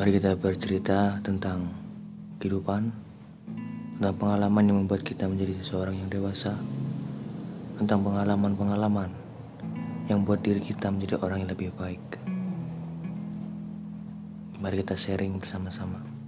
Mari kita bercerita tentang kehidupan, tentang pengalaman yang membuat kita menjadi seseorang yang dewasa, tentang pengalaman-pengalaman yang membuat diri kita menjadi orang yang lebih baik. Mari kita sharing bersama-sama.